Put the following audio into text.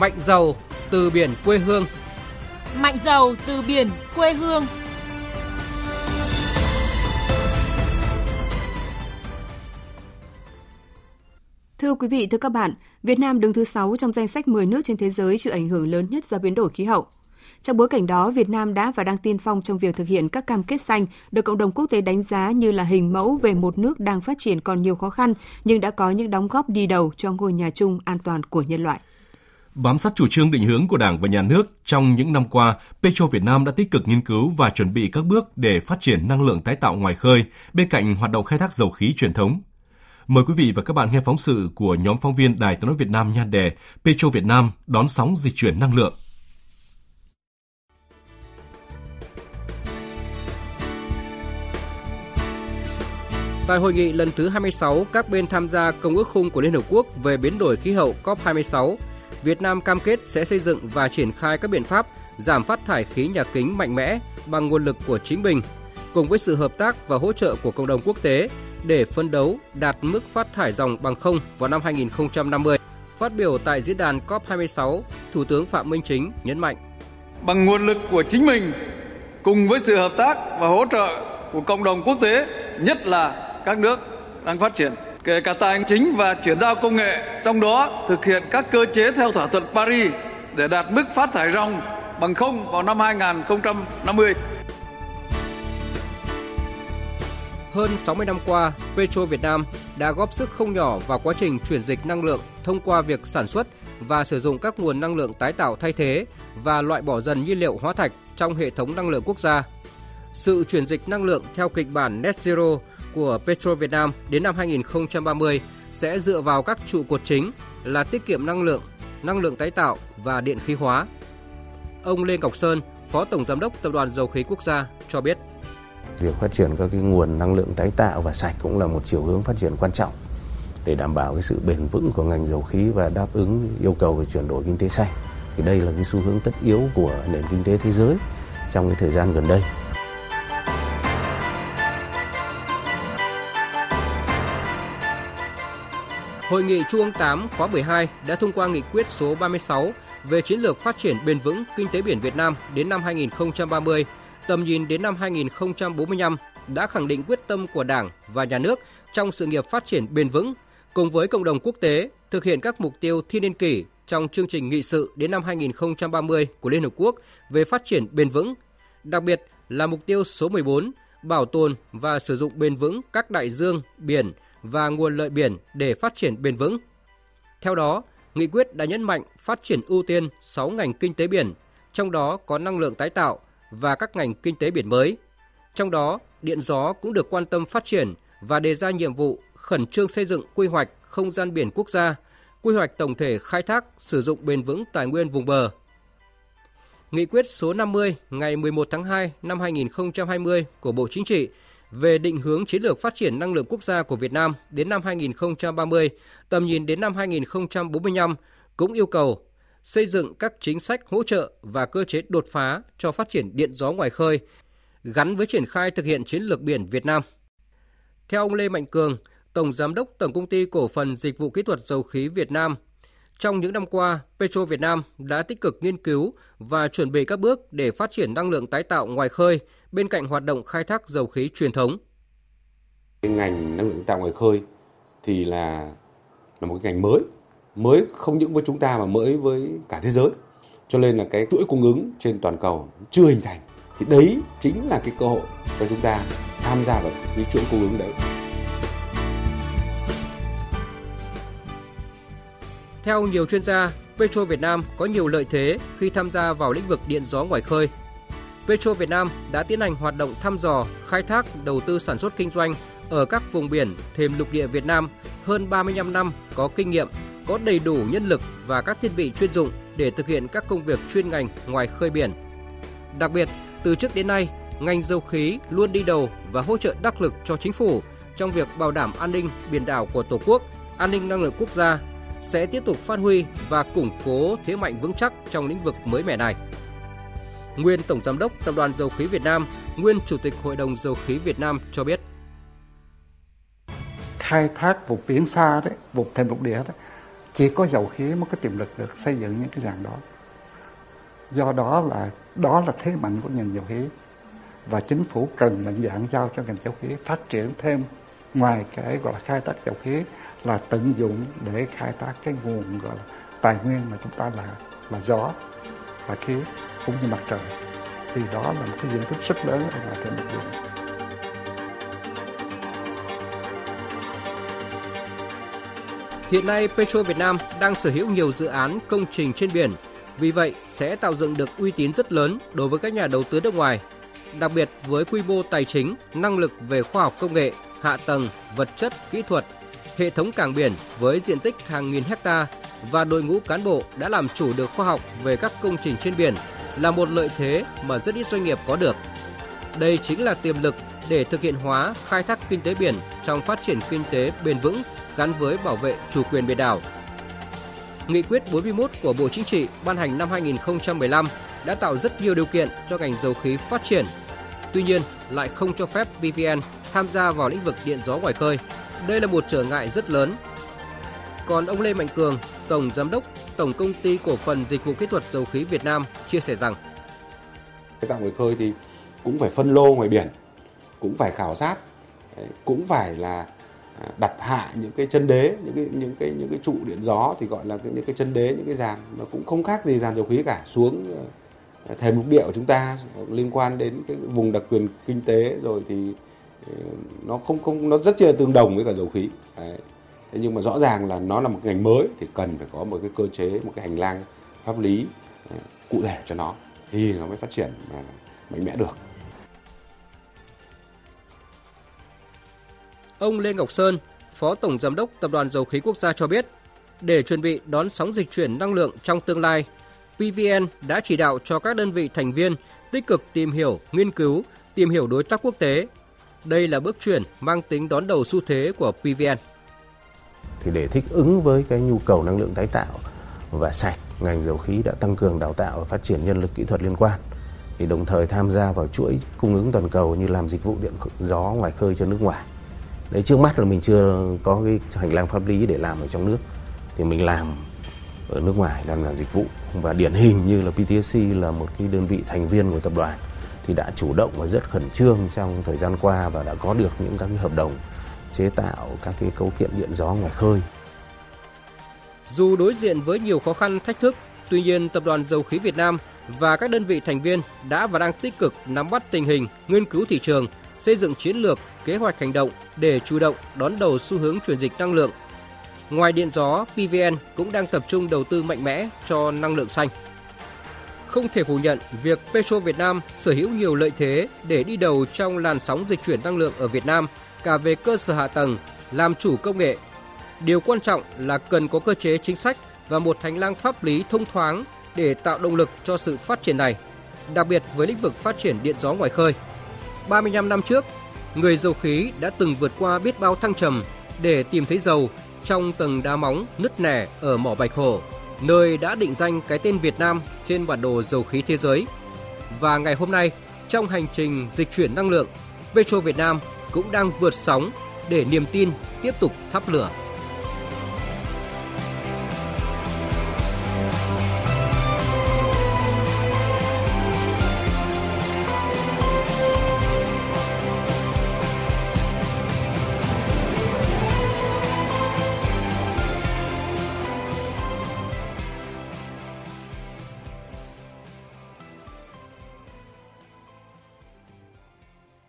Mạnh giàu từ biển quê hương. Mạnh giàu từ biển quê hương. Thưa quý vị, thưa các bạn, Việt Nam đứng thứ 6 trong danh sách 10 nước trên thế giới chịu ảnh hưởng lớn nhất do biến đổi khí hậu. Trong bối cảnh đó, Việt Nam đã và đang tiên phong trong việc thực hiện các cam kết xanh được cộng đồng quốc tế đánh giá như là hình mẫu về một nước đang phát triển còn nhiều khó khăn nhưng đã có những đóng góp đi đầu cho ngôi nhà chung an toàn của nhân loại. Bám sát chủ trương định hướng của Đảng và Nhà nước, trong những năm qua, Petro Việt Nam đã tích cực nghiên cứu và chuẩn bị các bước để phát triển năng lượng tái tạo ngoài khơi bên cạnh hoạt động khai thác dầu khí truyền thống. Mời quý vị và các bạn nghe phóng sự của nhóm phóng viên Đài Tiếng nói Việt Nam nhan đề Petro Việt Nam đón sóng dịch chuyển năng lượng. Tại hội nghị lần thứ 26, các bên tham gia Công ước khung của Liên Hợp Quốc về biến đổi khí hậu COP26, Việt Nam cam kết sẽ xây dựng và triển khai các biện pháp giảm phát thải khí nhà kính mạnh mẽ bằng nguồn lực của chính mình, cùng với sự hợp tác và hỗ trợ của cộng đồng quốc tế để phấn đấu đạt mức phát thải dòng bằng không vào năm 2050. Phát biểu tại diễn đàn COP26, Thủ tướng Phạm Minh Chính nhấn mạnh Bằng nguồn lực của chính mình, cùng với sự hợp tác và hỗ trợ của cộng đồng quốc tế, nhất là các nước đang phát triển kể cả tài chính và chuyển giao công nghệ, trong đó thực hiện các cơ chế theo thỏa thuận Paris để đạt mức phát thải ròng bằng không vào năm 2050. Hơn 60 năm qua, Petro Việt Nam đã góp sức không nhỏ vào quá trình chuyển dịch năng lượng thông qua việc sản xuất và sử dụng các nguồn năng lượng tái tạo thay thế và loại bỏ dần nhiên liệu hóa thạch trong hệ thống năng lượng quốc gia. Sự chuyển dịch năng lượng theo kịch bản Net Zero của Petro Việt Nam đến năm 2030 sẽ dựa vào các trụ cột chính là tiết kiệm năng lượng, năng lượng tái tạo và điện khí hóa. Ông Lê Ngọc Sơn, Phó Tổng Giám đốc Tập đoàn Dầu khí Quốc gia cho biết. Việc phát triển các cái nguồn năng lượng tái tạo và sạch cũng là một chiều hướng phát triển quan trọng để đảm bảo cái sự bền vững của ngành dầu khí và đáp ứng yêu cầu về chuyển đổi kinh tế xanh. Thì đây là cái xu hướng tất yếu của nền kinh tế thế giới trong cái thời gian gần đây. Hội nghị Trung ương 8 khóa 12 đã thông qua nghị quyết số 36 về chiến lược phát triển bền vững kinh tế biển Việt Nam đến năm 2030, tầm nhìn đến năm 2045 đã khẳng định quyết tâm của Đảng và Nhà nước trong sự nghiệp phát triển bền vững cùng với cộng đồng quốc tế thực hiện các mục tiêu thiên niên kỷ trong chương trình nghị sự đến năm 2030 của Liên Hợp Quốc về phát triển bền vững, đặc biệt là mục tiêu số 14 bảo tồn và sử dụng bền vững các đại dương, biển, và nguồn lợi biển để phát triển bền vững. Theo đó, nghị quyết đã nhấn mạnh phát triển ưu tiên 6 ngành kinh tế biển, trong đó có năng lượng tái tạo và các ngành kinh tế biển mới. Trong đó, điện gió cũng được quan tâm phát triển và đề ra nhiệm vụ khẩn trương xây dựng quy hoạch không gian biển quốc gia, quy hoạch tổng thể khai thác sử dụng bền vững tài nguyên vùng bờ. Nghị quyết số 50 ngày 11 tháng 2 năm 2020 của Bộ Chính trị về định hướng chiến lược phát triển năng lượng quốc gia của Việt Nam đến năm 2030, tầm nhìn đến năm 2045 cũng yêu cầu xây dựng các chính sách hỗ trợ và cơ chế đột phá cho phát triển điện gió ngoài khơi gắn với triển khai thực hiện chiến lược biển Việt Nam. Theo ông Lê Mạnh Cường, Tổng Giám đốc Tổng Công ty Cổ phần Dịch vụ Kỹ thuật Dầu khí Việt Nam, trong những năm qua, Petro Việt Nam đã tích cực nghiên cứu và chuẩn bị các bước để phát triển năng lượng tái tạo ngoài khơi bên cạnh hoạt động khai thác dầu khí truyền thống. Cái ngành năng lượng tái tạo ngoài khơi thì là là một cái ngành mới, mới không những với chúng ta mà mới với cả thế giới. Cho nên là cái chuỗi cung ứng trên toàn cầu chưa hình thành. Thì đấy chính là cái cơ hội cho chúng ta tham gia vào cái chuỗi cung ứng đấy. Theo nhiều chuyên gia, Petro Việt Nam có nhiều lợi thế khi tham gia vào lĩnh vực điện gió ngoài khơi. Petro Việt Nam đã tiến hành hoạt động thăm dò, khai thác, đầu tư sản xuất kinh doanh ở các vùng biển thềm lục địa Việt Nam hơn 35 năm có kinh nghiệm, có đầy đủ nhân lực và các thiết bị chuyên dụng để thực hiện các công việc chuyên ngành ngoài khơi biển. Đặc biệt, từ trước đến nay, ngành dầu khí luôn đi đầu và hỗ trợ đắc lực cho chính phủ trong việc bảo đảm an ninh biển đảo của Tổ quốc, an ninh năng lượng quốc gia sẽ tiếp tục phát huy và củng cố thế mạnh vững chắc trong lĩnh vực mới mẻ này. Nguyên Tổng Giám đốc Tập đoàn Dầu khí Việt Nam, nguyên Chủ tịch Hội đồng Dầu khí Việt Nam cho biết. Khai thác vùng biển xa đấy, vùng thềm lục địa đấy, chỉ có dầu khí mới có tiềm lực được xây dựng những cái dạng đó do đó là đó là thế mạnh của ngành dầu khí và chính phủ cần mạnh dạng giao cho ngành dầu khí phát triển thêm ngoài cái gọi là khai thác dầu khí là tận dụng để khai thác cái nguồn gọi là tài nguyên mà chúng ta là là gió và khí cũng như mặt trời. Vì đó là một cái diện tích rất lớn ở ngoài trên mặt biển Hiện nay, Petro Việt Nam đang sở hữu nhiều dự án công trình trên biển, vì vậy sẽ tạo dựng được uy tín rất lớn đối với các nhà đầu tư nước ngoài, đặc biệt với quy mô tài chính, năng lực về khoa học công nghệ, hạ tầng, vật chất, kỹ thuật, hệ thống cảng biển với diện tích hàng nghìn hecta và đội ngũ cán bộ đã làm chủ được khoa học về các công trình trên biển là một lợi thế mà rất ít doanh nghiệp có được. Đây chính là tiềm lực để thực hiện hóa khai thác kinh tế biển trong phát triển kinh tế bền vững gắn với bảo vệ chủ quyền biển đảo. Nghị quyết 41 của Bộ Chính trị ban hành năm 2015 đã tạo rất nhiều điều kiện cho ngành dầu khí phát triển. Tuy nhiên, lại không cho phép PVN tham gia vào lĩnh vực điện gió ngoài khơi. Đây là một trở ngại rất lớn. Còn ông Lê Mạnh Cường, Tổng Giám đốc Tổng Công ty Cổ phần Dịch vụ Kỹ thuật Dầu khí Việt Nam chia sẻ rằng Tạo ngoài khơi thì cũng phải phân lô ngoài biển, cũng phải khảo sát, cũng phải là à, đặt hạ những cái chân đế những cái những cái những cái trụ điện gió thì gọi là cái, những cái chân đế những cái dàn nó cũng không khác gì dàn dầu khí cả xuống à, thềm lục địa của chúng ta liên quan đến cái vùng đặc quyền kinh tế rồi thì nó không không nó rất chia tương đồng với cả dầu khí Đấy. Thế nhưng mà rõ ràng là nó là một ngành mới thì cần phải có một cái cơ chế một cái hành lang pháp lý à, cụ thể cho nó thì nó mới phát triển mạnh mẽ được Ông Lê Ngọc Sơn, Phó Tổng Giám đốc Tập đoàn Dầu khí Quốc gia cho biết, để chuẩn bị đón sóng dịch chuyển năng lượng trong tương lai, PVN đã chỉ đạo cho các đơn vị thành viên tích cực tìm hiểu, nghiên cứu, tìm hiểu đối tác quốc tế. Đây là bước chuyển mang tính đón đầu xu thế của PVN. Thì để thích ứng với cái nhu cầu năng lượng tái tạo và sạch, ngành dầu khí đã tăng cường đào tạo và phát triển nhân lực kỹ thuật liên quan thì đồng thời tham gia vào chuỗi cung ứng toàn cầu như làm dịch vụ điện gió ngoài khơi cho nước ngoài. Đấy trước mắt là mình chưa có cái hành lang pháp lý để làm ở trong nước thì mình làm ở nước ngoài làm làm dịch vụ. Và điển hình như là PTSC là một cái đơn vị thành viên của tập đoàn thì đã chủ động và rất khẩn trương trong thời gian qua và đã có được những các cái hợp đồng chế tạo các cái cấu kiện điện gió ngoài khơi. Dù đối diện với nhiều khó khăn thách thức, tuy nhiên Tập đoàn Dầu khí Việt Nam và các đơn vị thành viên đã và đang tích cực nắm bắt tình hình, nghiên cứu thị trường, xây dựng chiến lược kế hoạch hành động để chủ động đón đầu xu hướng chuyển dịch năng lượng. Ngoài điện gió, PVN cũng đang tập trung đầu tư mạnh mẽ cho năng lượng xanh. Không thể phủ nhận việc Petro Việt Nam sở hữu nhiều lợi thế để đi đầu trong làn sóng dịch chuyển năng lượng ở Việt Nam cả về cơ sở hạ tầng, làm chủ công nghệ. Điều quan trọng là cần có cơ chế chính sách và một hành lang pháp lý thông thoáng để tạo động lực cho sự phát triển này, đặc biệt với lĩnh vực phát triển điện gió ngoài khơi. 35 năm trước, người dầu khí đã từng vượt qua biết bao thăng trầm để tìm thấy dầu trong tầng đá móng nứt nẻ ở mỏ Bạch Hồ, nơi đã định danh cái tên Việt Nam trên bản đồ dầu khí thế giới. Và ngày hôm nay, trong hành trình dịch chuyển năng lượng, Petro Việt Nam cũng đang vượt sóng để niềm tin tiếp tục thắp lửa.